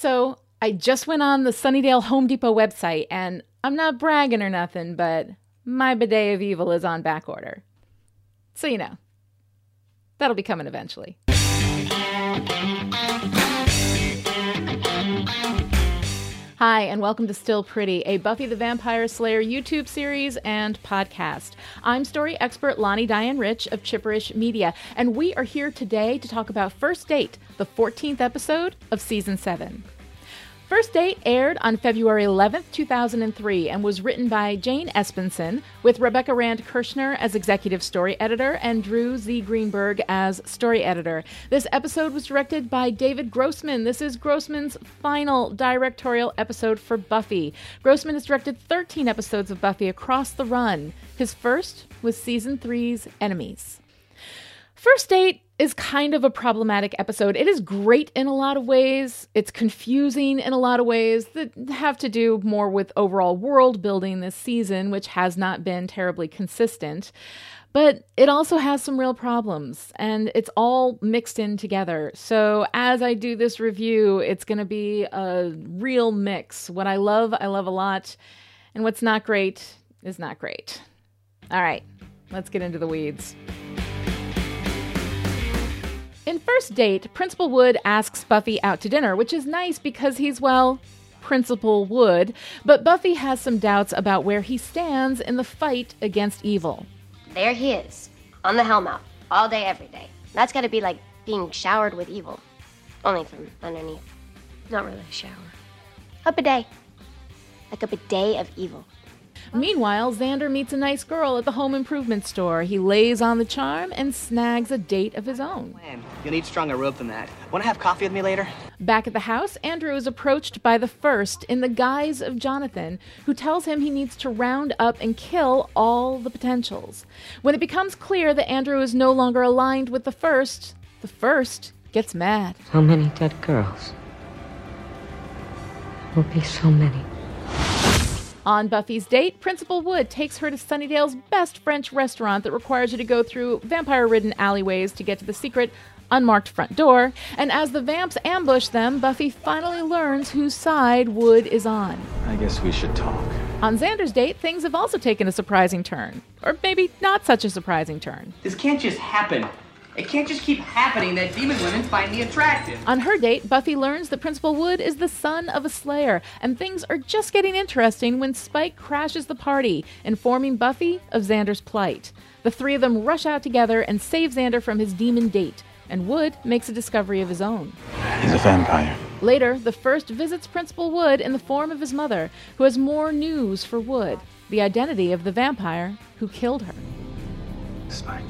So I just went on the Sunnydale Home Depot website, and I'm not bragging or nothing, but my bidet of evil is on back order. So you know, that'll be coming eventually. Hi, and welcome to Still Pretty, a Buffy the Vampire Slayer YouTube series and podcast. I'm story expert Lani Diane Rich of Chipperish Media, and we are here today to talk about First Date, the 14th episode of Season 7. First Date aired on February 11, 2003, and was written by Jane Espenson, with Rebecca Rand Kirschner as executive story editor and Drew Z. Greenberg as story editor. This episode was directed by David Grossman. This is Grossman's final directorial episode for Buffy. Grossman has directed 13 episodes of Buffy across the run. His first was season three's Enemies. First Date is kind of a problematic episode. It is great in a lot of ways. It's confusing in a lot of ways that have to do more with overall world building this season, which has not been terribly consistent. But it also has some real problems, and it's all mixed in together. So, as I do this review, it's going to be a real mix. What I love, I love a lot, and what's not great is not great. All right, let's get into the weeds. In First Date, Principal Wood asks Buffy out to dinner, which is nice because he's, well, Principal Wood, but Buffy has some doubts about where he stands in the fight against evil. There he is, on the Hellmouth, all day, every day. That's gotta be like being showered with evil. Only from underneath. Not really a shower. Up a bidet. Like up a bidet of evil. Meanwhile, Xander meets a nice girl at the home improvement store. He lays on the charm and snags a date of his own. Man, you'll need stronger rope than that. Want to have coffee with me later? Back at the house, Andrew is approached by the first in the guise of Jonathan, who tells him he needs to round up and kill all the potentials. When it becomes clear that Andrew is no longer aligned with the first, the first gets mad. So many dead girls. There will be so many. On Buffy's date, Principal Wood takes her to Sunnydale's best French restaurant that requires you to go through vampire ridden alleyways to get to the secret, unmarked front door. And as the vamps ambush them, Buffy finally learns whose side Wood is on. I guess we should talk. On Xander's date, things have also taken a surprising turn. Or maybe not such a surprising turn. This can't just happen. It can't just keep happening that demon women find me attractive. On her date, Buffy learns that Principal Wood is the son of a Slayer, and things are just getting interesting when Spike crashes the party, informing Buffy of Xander's plight. The three of them rush out together and save Xander from his demon date, and Wood makes a discovery of his own. He's a vampire. Later, the first visits Principal Wood in the form of his mother, who has more news for Wood the identity of the vampire who killed her. Spike.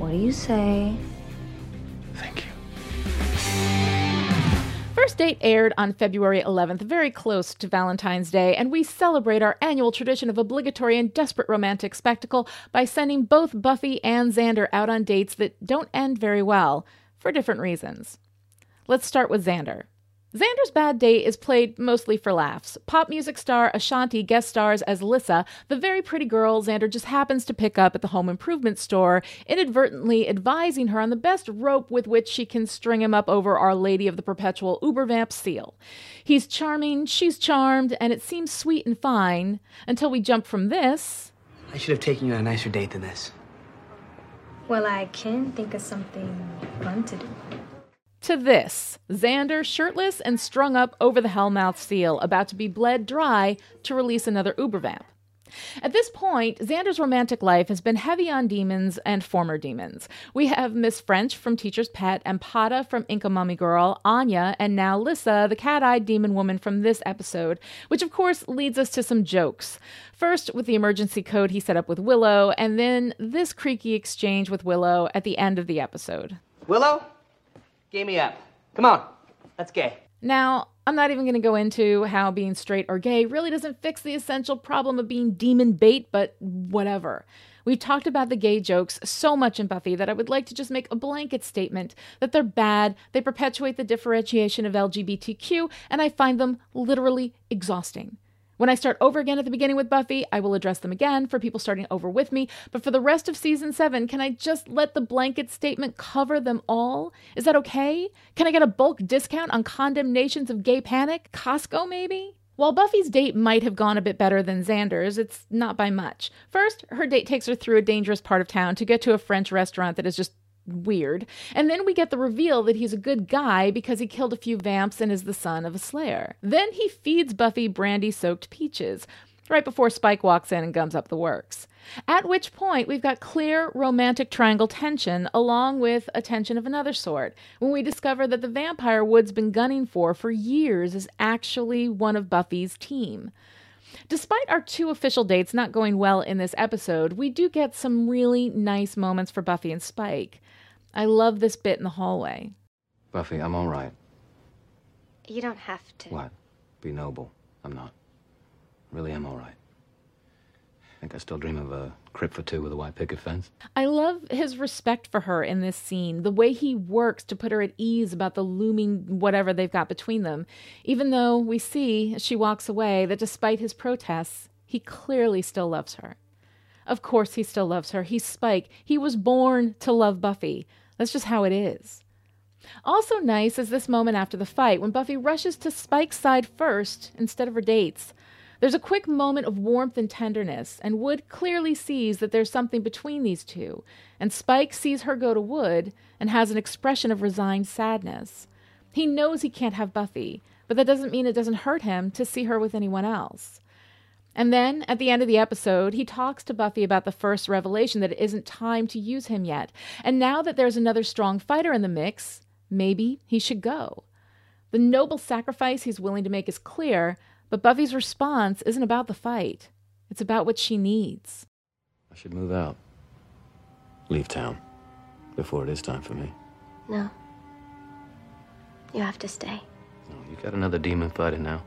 Now, what do you say? Thank you. First Date aired on February 11th, very close to Valentine's Day, and we celebrate our annual tradition of obligatory and desperate romantic spectacle by sending both Buffy and Xander out on dates that don't end very well, for different reasons. Let's start with Xander. Xander's Bad Date is played mostly for laughs. Pop music star Ashanti guest stars as Lissa, the very pretty girl Xander just happens to pick up at the home improvement store, inadvertently advising her on the best rope with which she can string him up over Our Lady of the Perpetual Ubervamp seal. He's charming, she's charmed, and it seems sweet and fine until we jump from this I should have taken you on a nicer date than this. Well, I can think of something fun to do. To this Xander shirtless and strung up over the Hellmouth seal, about to be bled dry to release another Ubervamp. At this point, Xander's romantic life has been heavy on demons and former demons. We have Miss French from Teacher's Pet, and Pata from Inca Mummy Girl, Anya, and now Lissa, the cat eyed demon woman from this episode, which of course leads us to some jokes. First, with the emergency code he set up with Willow, and then this creaky exchange with Willow at the end of the episode. Willow, game me up. Come on, let's gay. Now, I'm not even going to go into how being straight or gay really doesn't fix the essential problem of being demon bait, but whatever. We've talked about the gay jokes so much in Buffy that I would like to just make a blanket statement that they're bad, they perpetuate the differentiation of LGBTQ, and I find them literally exhausting. When I start over again at the beginning with Buffy, I will address them again for people starting over with me. But for the rest of season seven, can I just let the blanket statement cover them all? Is that okay? Can I get a bulk discount on condemnations of gay panic? Costco, maybe? While Buffy's date might have gone a bit better than Xander's, it's not by much. First, her date takes her through a dangerous part of town to get to a French restaurant that is just weird. And then we get the reveal that he's a good guy because he killed a few vamps and is the son of a slayer. Then he feeds Buffy brandy soaked peaches, right before Spike walks in and gums up the works. At which point, we've got clear romantic triangle tension, along with a tension of another sort, when we discover that the vampire Wood's been gunning for for years is actually one of Buffy's team. Despite our two official dates not going well in this episode, we do get some really nice moments for Buffy and Spike. I love this bit in the hallway. Buffy, I'm all right. You don't have to. What? Be noble. I'm not. Really I'm all right. I Think I still dream of a crib for two with a white picket fence? I love his respect for her in this scene, the way he works to put her at ease about the looming whatever they've got between them, even though we see as she walks away that despite his protests, he clearly still loves her. Of course, he still loves her. He's Spike. He was born to love Buffy. That's just how it is. Also, nice is this moment after the fight when Buffy rushes to Spike's side first instead of her date's. There's a quick moment of warmth and tenderness, and Wood clearly sees that there's something between these two, and Spike sees her go to Wood and has an expression of resigned sadness. He knows he can't have Buffy, but that doesn't mean it doesn't hurt him to see her with anyone else. And then, at the end of the episode, he talks to Buffy about the first revelation that it isn't time to use him yet. And now that there's another strong fighter in the mix, maybe he should go. The noble sacrifice he's willing to make is clear, but Buffy's response isn't about the fight, it's about what she needs. I should move out. Leave town. Before it is time for me. No. You have to stay. Oh, you got another demon fighting now.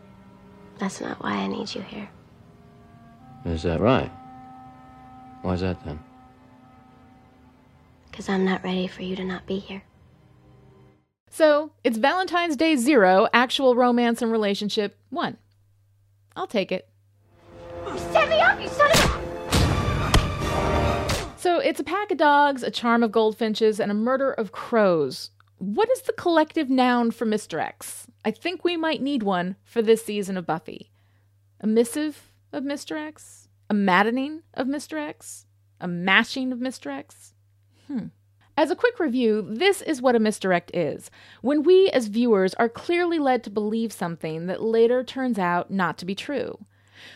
That's not why I need you here. Is that right? Why's that then? Because I'm not ready for you to not be here. So, it's Valentine's Day zero, actual romance and relationship one. I'll take it. Set me up, you son of a... So, it's a pack of dogs, a charm of goldfinches, and a murder of crows. What is the collective noun for misdirects? I think we might need one for this season of Buffy. A missive of misdirects? A maddening of misdirects? A mashing of misdirects? Hmm. As a quick review, this is what a misdirect is. When we as viewers are clearly led to believe something that later turns out not to be true.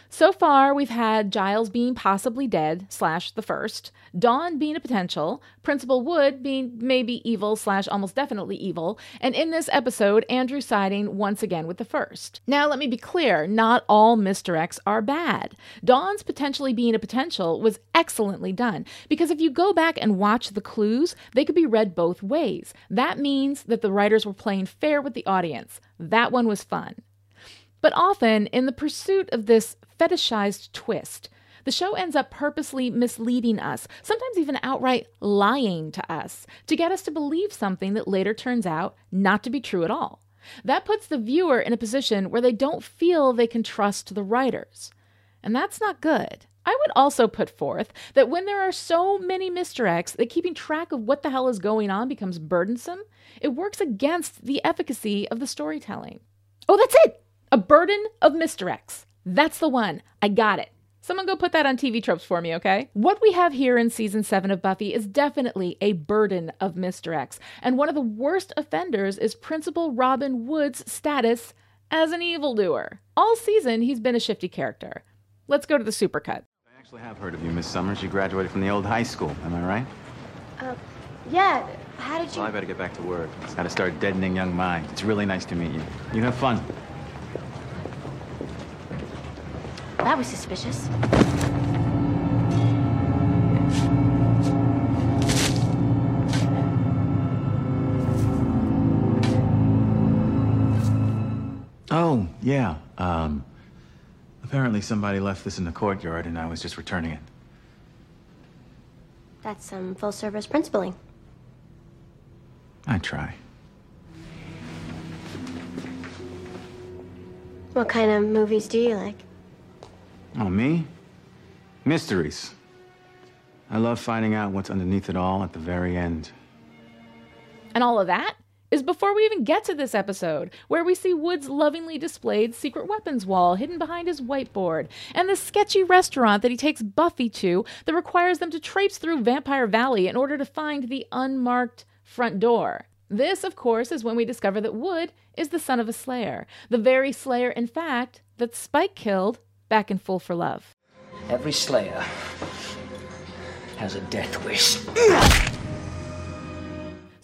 So far, we've had Giles being possibly dead, slash the first, Dawn being a potential, Principal Wood being maybe evil, slash almost definitely evil, and in this episode, Andrew siding once again with the first. Now, let me be clear not all. X are bad. Dawn's potentially being a potential was excellently done, because if you go back and watch the clues, they could be read both ways. That means that the writers were playing fair with the audience. That one was fun. But often, in the pursuit of this fetishized twist, the show ends up purposely misleading us, sometimes even outright lying to us, to get us to believe something that later turns out not to be true at all. That puts the viewer in a position where they don't feel they can trust the writers. And that's not good. I would also put forth that when there are so many. X that keeping track of what the hell is going on becomes burdensome, it works against the efficacy of the storytelling. Oh, that's it! A burden of misdirects. That's the one. I got it. Someone go put that on TV tropes for me, okay? What we have here in season 7 of Buffy is definitely a burden of misdirects, and one of the worst offenders is Principal Robin Wood's status as an evildoer. All season, he's been a shifty character. Let's go to the supercut. I actually have heard of you, Miss Summers. You graduated from the old high school, am I right? Uh, yeah. How did you... Well, I better get back to work. It's got to start deadening young minds. It's really nice to meet you. You have fun. That was suspicious. Oh, yeah. Um, apparently somebody left this in the courtyard and I was just returning it. That's some full-service principaling. I try. What kind of movies do you like? Oh, me? Mysteries. I love finding out what's underneath it all at the very end. And all of that is before we even get to this episode, where we see Wood's lovingly displayed secret weapons wall hidden behind his whiteboard, and the sketchy restaurant that he takes Buffy to that requires them to traipse through Vampire Valley in order to find the unmarked front door. This, of course, is when we discover that Wood is the son of a Slayer, the very Slayer, in fact, that Spike killed back in Fool for Love. Every Slayer has a death wish.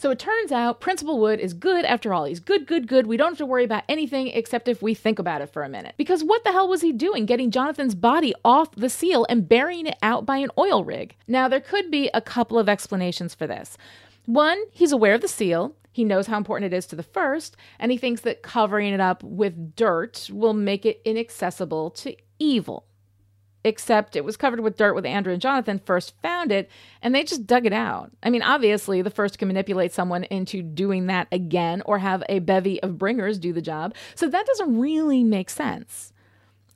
So it turns out Principal Wood is good after all. He's good, good, good. We don't have to worry about anything except if we think about it for a minute. Because what the hell was he doing getting Jonathan's body off the seal and burying it out by an oil rig? Now, there could be a couple of explanations for this. One, he's aware of the seal. He knows how important it is to the first, and he thinks that covering it up with dirt will make it inaccessible to evil except it was covered with dirt when Andrew and Jonathan first found it, and they just dug it out. I mean, obviously, the first can manipulate someone into doing that again or have a bevy of bringers do the job, so that doesn't really make sense.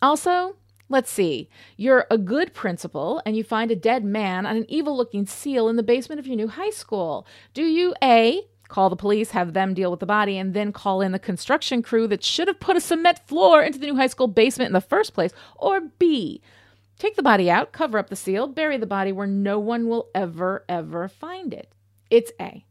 Also, let's see, you're a good principal and you find a dead man on an evil looking seal in the basement of your new high school. Do you A, call the police, have them deal with the body, and then call in the construction crew that should have put a cement floor into the new high school basement in the first place? Or B, Take the body out, cover up the seal, bury the body where no one will ever, ever find it. It's A.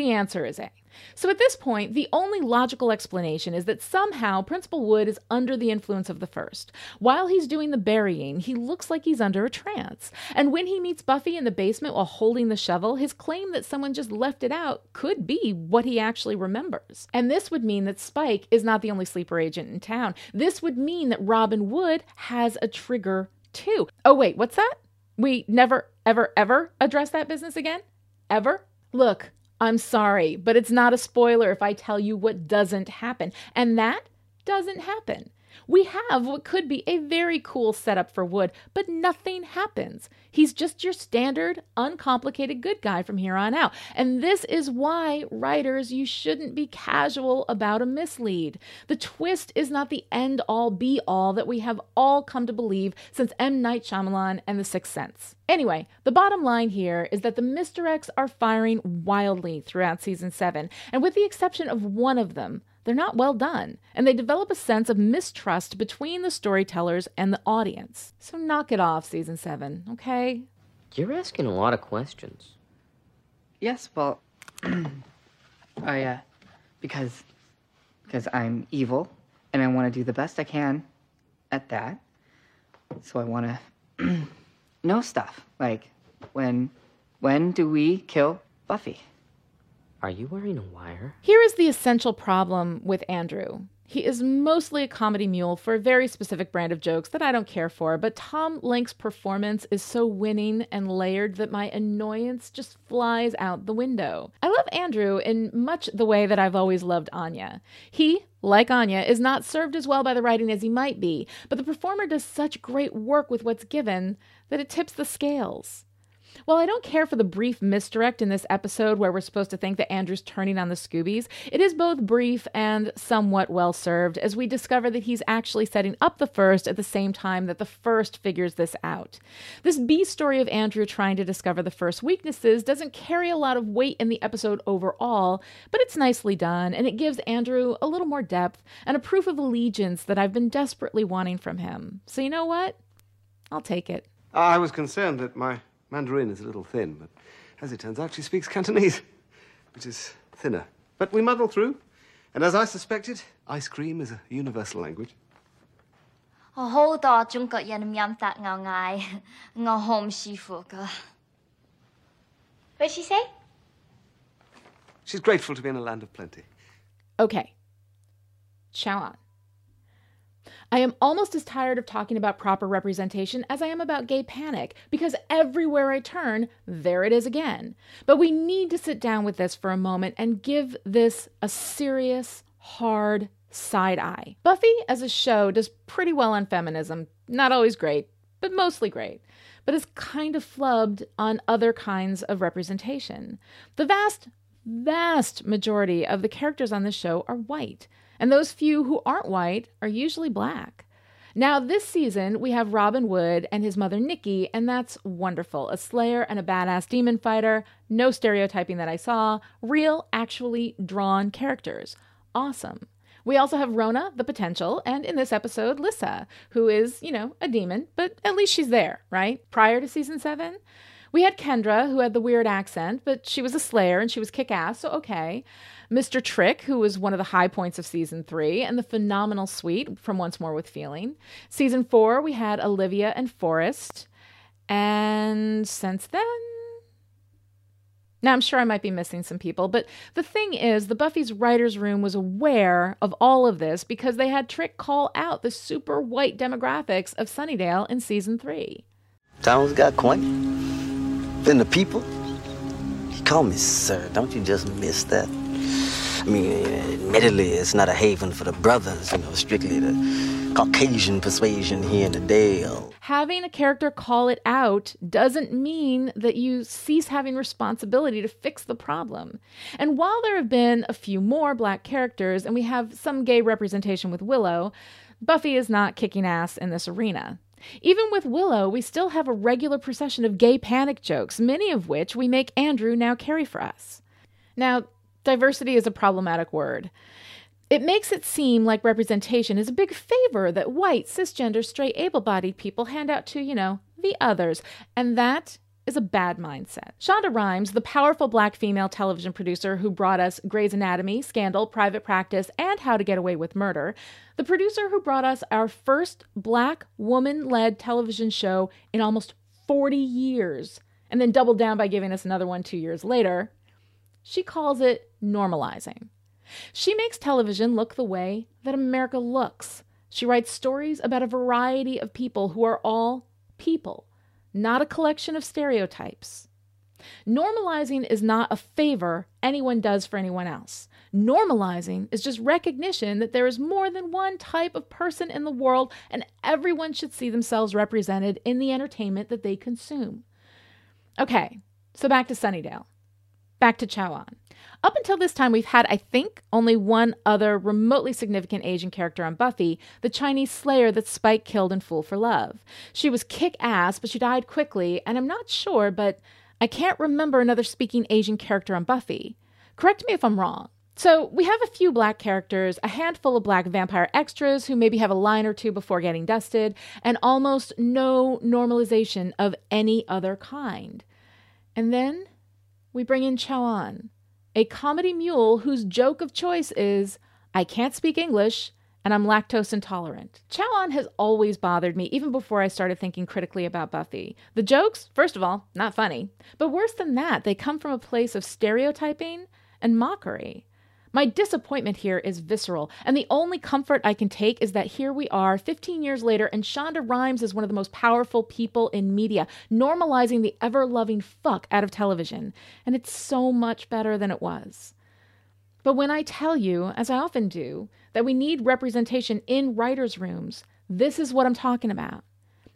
The answer is A. So at this point, the only logical explanation is that somehow Principal Wood is under the influence of the first. While he's doing the burying, he looks like he's under a trance. And when he meets Buffy in the basement while holding the shovel, his claim that someone just left it out could be what he actually remembers. And this would mean that Spike is not the only sleeper agent in town. This would mean that Robin Wood has a trigger too. Oh, wait, what's that? We never, ever, ever address that business again? Ever? Look, I'm sorry, but it's not a spoiler if I tell you what doesn't happen. And that doesn't happen. We have what could be a very cool setup for Wood, but nothing happens. He's just your standard, uncomplicated good guy from here on out. And this is why, writers, you shouldn't be casual about a mislead. The twist is not the end all be all that we have all come to believe since M. Night Shyamalan and The Sixth Sense. Anyway, the bottom line here is that the misdirects are firing wildly throughout season 7, and with the exception of one of them, they're not well done, and they develop a sense of mistrust between the storytellers and the audience. So knock it off, season seven, okay? You're asking a lot of questions. Yes, well, I, uh, because, because I'm evil, and I want to do the best I can at that. So I want to know stuff, like when, when do we kill Buffy? Are you wearing a wire? Here is the essential problem with Andrew. He is mostly a comedy mule for a very specific brand of jokes that I don't care for, but Tom Lenk's performance is so winning and layered that my annoyance just flies out the window. I love Andrew in much the way that I've always loved Anya. He, like Anya, is not served as well by the writing as he might be, but the performer does such great work with what's given that it tips the scales. While I don't care for the brief misdirect in this episode where we're supposed to think that Andrew's turning on the Scoobies, it is both brief and somewhat well served as we discover that he's actually setting up the first at the same time that the first figures this out. This B story of Andrew trying to discover the first weaknesses doesn't carry a lot of weight in the episode overall, but it's nicely done and it gives Andrew a little more depth and a proof of allegiance that I've been desperately wanting from him. So, you know what? I'll take it. I was concerned that my Mandarin is a little thin, but as it turns out, she speaks Cantonese, which is thinner. But we muddle through, and as I suspected, ice cream is a universal language. 我好多中国人唔饮得牛奶，我好唔舒服噶。What did she say? She's grateful to be in a land of plenty. Okay. Chow on. I am almost as tired of talking about proper representation as I am about gay panic, because everywhere I turn, there it is again. But we need to sit down with this for a moment and give this a serious, hard side eye. Buffy as a show does pretty well on feminism, not always great, but mostly great, but is kind of flubbed on other kinds of representation. The vast, vast majority of the characters on the show are white and those few who aren't white are usually black. Now, this season, we have Robin Wood and his mother Nikki, and that's wonderful. A slayer and a badass demon fighter, no stereotyping that I saw, real, actually drawn characters. Awesome. We also have Rona, the potential, and in this episode, Lissa, who is, you know, a demon, but at least she's there, right? Prior to season seven, we had Kendra, who had the weird accent, but she was a slayer and she was kick ass, so okay. Mr. Trick, who was one of the high points of season three, and the phenomenal Sweet from Once More with Feeling. Season four, we had Olivia and Forrest. And since then, now, I'm sure I might be missing some people, but the thing is, the Buffy's writer's room was aware of all of this because they had Trick call out the super white demographics of Sunnydale in season three. Town's got quaint. Then the people. You call me sir, don't you just miss that? I mean, admittedly, it's not a haven for the brothers, you know, strictly the Caucasian persuasion here in the Dale. Having a character call it out doesn't mean that you cease having responsibility to fix the problem. And while there have been a few more black characters and we have some gay representation with Willow, Buffy is not kicking ass in this arena. Even with Willow, we still have a regular procession of gay panic jokes, many of which we make Andrew now carry for us. Now, diversity is a problematic word. It makes it seem like representation is a big favor that white, cisgender, straight, able bodied people hand out to, you know, the others. And that is a bad mindset. Shonda Rhimes, the powerful black female television producer who brought us Grey's Anatomy, Scandal, Private Practice, and How to Get Away with Murder, the producer who brought us our first black woman led television show in almost 40 years, and then doubled down by giving us another one two years later, she calls it normalizing. She makes television look the way that America looks. She writes stories about a variety of people who are all people not a collection of stereotypes. Normalizing is not a favor anyone does for anyone else. Normalizing is just recognition that there is more than one type of person in the world and everyone should see themselves represented in the entertainment that they consume. Okay, so back to Sunnydale. Back to Chao-Ahn. Up until this time, we've had, I think, only one other remotely significant Asian character on Buffy, the Chinese Slayer that Spike killed in Fool for Love. She was kick ass, but she died quickly, and I'm not sure, but I can't remember another speaking Asian character on Buffy. Correct me if I'm wrong. So, we have a few black characters, a handful of black vampire extras who maybe have a line or two before getting dusted, and almost no normalization of any other kind. And then we bring in Chao-Ahn, a comedy mule whose joke of choice is, I can't speak English and I'm lactose intolerant. Chao-Ahn has always bothered me, even before I started thinking critically about Buffy. The jokes, first of all, not funny. But worse than that, they come from a place of stereotyping and mockery. My disappointment here is visceral, and the only comfort I can take is that here we are 15 years later, and Shonda Rhimes is one of the most powerful people in media, normalizing the ever loving fuck out of television. And it's so much better than it was. But when I tell you, as I often do, that we need representation in writers' rooms, this is what I'm talking about.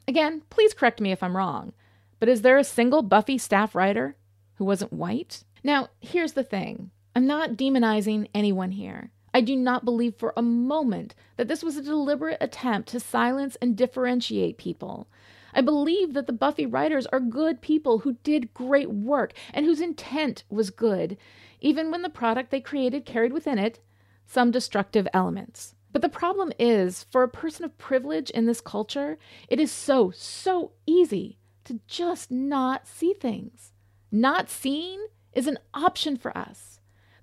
Again, please correct me if I'm wrong, but is there a single Buffy staff writer who wasn't white? Now, here's the thing I'm not demonizing anyone here. I do not believe for a moment that this was a deliberate attempt to silence and differentiate people. I believe that the Buffy writers are good people who did great work and whose intent was good, even when the product they created carried within it some destructive elements. But the problem is, for a person of privilege in this culture, it is so, so easy to just not see things. Not seeing is an option for us.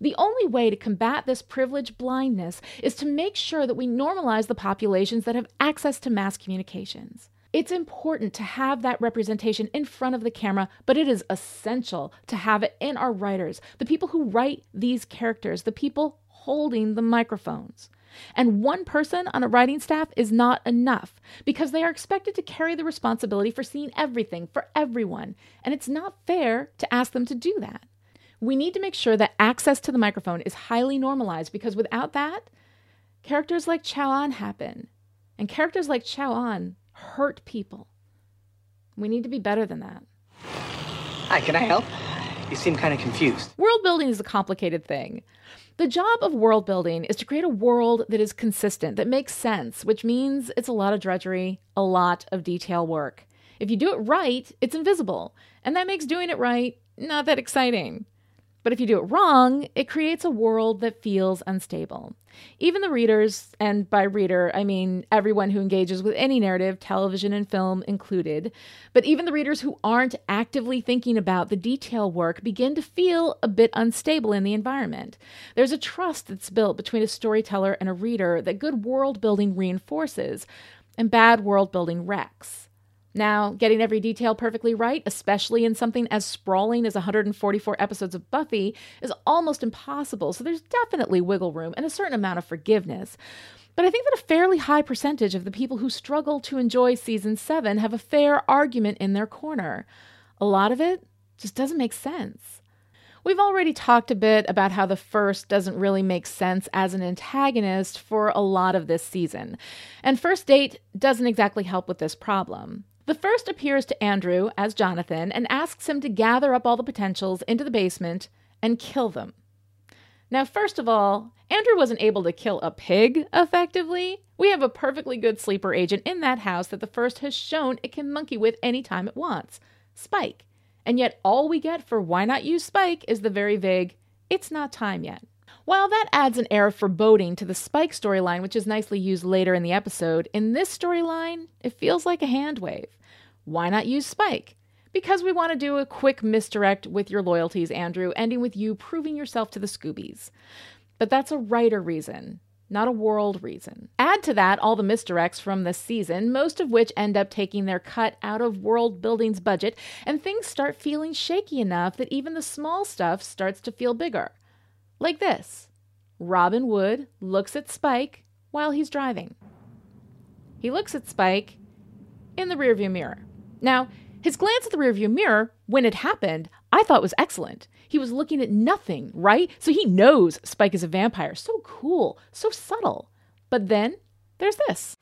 The only way to combat this privilege blindness is to make sure that we normalize the populations that have access to mass communications. It's important to have that representation in front of the camera, but it is essential to have it in our writers, the people who write these characters, the people holding the microphones. And one person on a writing staff is not enough because they are expected to carry the responsibility for seeing everything for everyone. And it's not fair to ask them to do that. We need to make sure that access to the microphone is highly normalized because without that, characters like Chao-Ahn happen. And characters like Chao-Ahn hurt people. We need to be better than that. Hi, can I help? You seem kind of confused. World building is a complicated thing. The job of world building is to create a world that is consistent, that makes sense, which means it's a lot of drudgery, a lot of detail work. If you do it right, it's invisible, and that makes doing it right not that exciting. But if you do it wrong, it creates a world that feels unstable. Even the readers, and by reader, I mean everyone who engages with any narrative, television and film included, but even the readers who aren't actively thinking about the detail work begin to feel a bit unstable in the environment. There's a trust that's built between a storyteller and a reader that good world building reinforces, and bad world building wrecks. Now, getting every detail perfectly right, especially in something as sprawling as 144 episodes of Buffy, is almost impossible, so there's definitely wiggle room and a certain amount of forgiveness. But I think that a fairly high percentage of the people who struggle to enjoy season 7 have a fair argument in their corner. A lot of it just doesn't make sense. We've already talked a bit about how the first doesn't really make sense as an antagonist for a lot of this season, and First Date doesn't exactly help with this problem. The first appears to Andrew as Jonathan and asks him to gather up all the potentials into the basement and kill them. Now, first of all, Andrew wasn't able to kill a pig effectively. We have a perfectly good sleeper agent in that house that the first has shown it can monkey with any time it wants Spike. And yet, all we get for why not use Spike is the very vague, it's not time yet. While that adds an air of foreboding to the Spike storyline, which is nicely used later in the episode, in this storyline, it feels like a hand wave. Why not use Spike? Because we want to do a quick misdirect with your loyalties, Andrew, ending with you proving yourself to the Scoobies. But that's a writer reason, not a world reason. Add to that all the misdirects from this season, most of which end up taking their cut out of world building's budget, and things start feeling shaky enough that even the small stuff starts to feel bigger. Like this Robin Wood looks at Spike while he's driving. He looks at Spike in the rearview mirror. Now, his glance at the rearview mirror, when it happened, I thought was excellent. He was looking at nothing, right? So he knows Spike is a vampire. So cool, so subtle. But then there's this.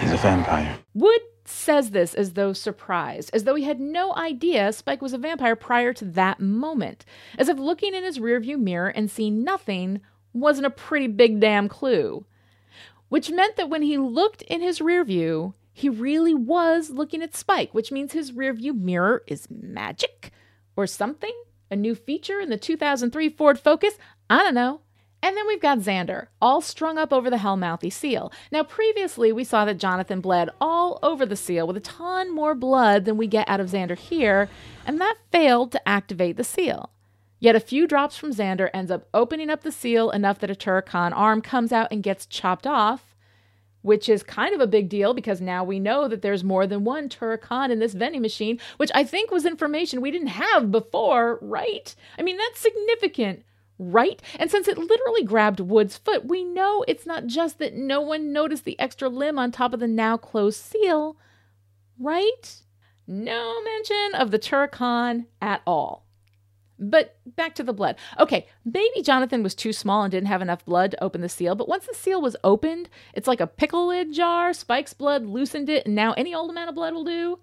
He's a vampire. Wood says this as though surprised, as though he had no idea Spike was a vampire prior to that moment, as if looking in his rearview mirror and seeing nothing wasn't a pretty big damn clue. Which meant that when he looked in his rearview, he really was looking at Spike, which means his rearview mirror is magic or something? A new feature in the 2003 Ford Focus? I don't know. And then we've got Xander, all strung up over the Hellmouthy seal. Now, previously, we saw that Jonathan bled all over the seal with a ton more blood than we get out of Xander here, and that failed to activate the seal. Yet a few drops from Xander ends up opening up the seal enough that a Turok-Han arm comes out and gets chopped off, which is kind of a big deal because now we know that there's more than one Turok-Han in this vending machine, which I think was information we didn't have before, right? I mean, that's significant, right? And since it literally grabbed Wood's foot, we know it's not just that no one noticed the extra limb on top of the now closed seal, right? No mention of the Turok-Han at all. But back to the blood. Okay, maybe Jonathan was too small and didn't have enough blood to open the seal, but once the seal was opened, it's like a pickle lid jar. Spike's blood loosened it, and now any old amount of blood will do.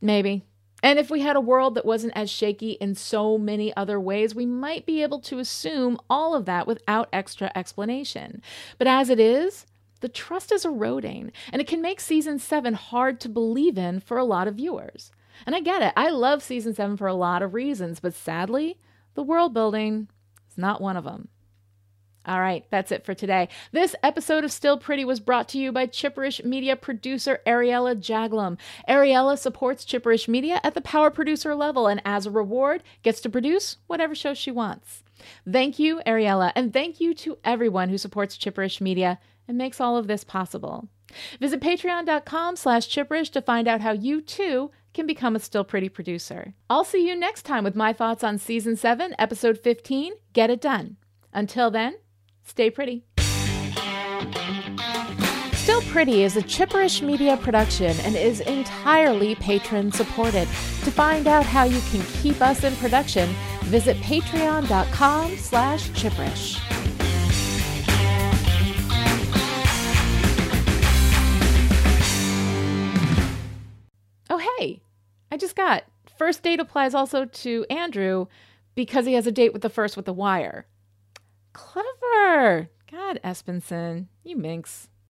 Maybe. And if we had a world that wasn't as shaky in so many other ways, we might be able to assume all of that without extra explanation. But as it is, the trust is eroding, and it can make season seven hard to believe in for a lot of viewers. And I get it. I love season seven for a lot of reasons, but sadly, the world building is not one of them. All right, that's it for today. This episode of Still Pretty was brought to you by Chipperish Media producer Ariella Jaglum. Ariella supports Chipperish Media at the power producer level and as a reward gets to produce whatever show she wants. Thank you, Ariella, and thank you to everyone who supports Chipperish Media and makes all of this possible. Visit patreon.com slash chipperish to find out how you too can become a Still Pretty producer. I'll see you next time with my thoughts on Season 7, Episode 15 Get It Done. Until then, stay pretty. Still Pretty is a Chipperish media production and is entirely patron supported. To find out how you can keep us in production, visit patreon.com slash chipperish. Oh, hey, I just got. First date applies also to Andrew because he has a date with the first with the wire. Clever. God, Espenson, you minx.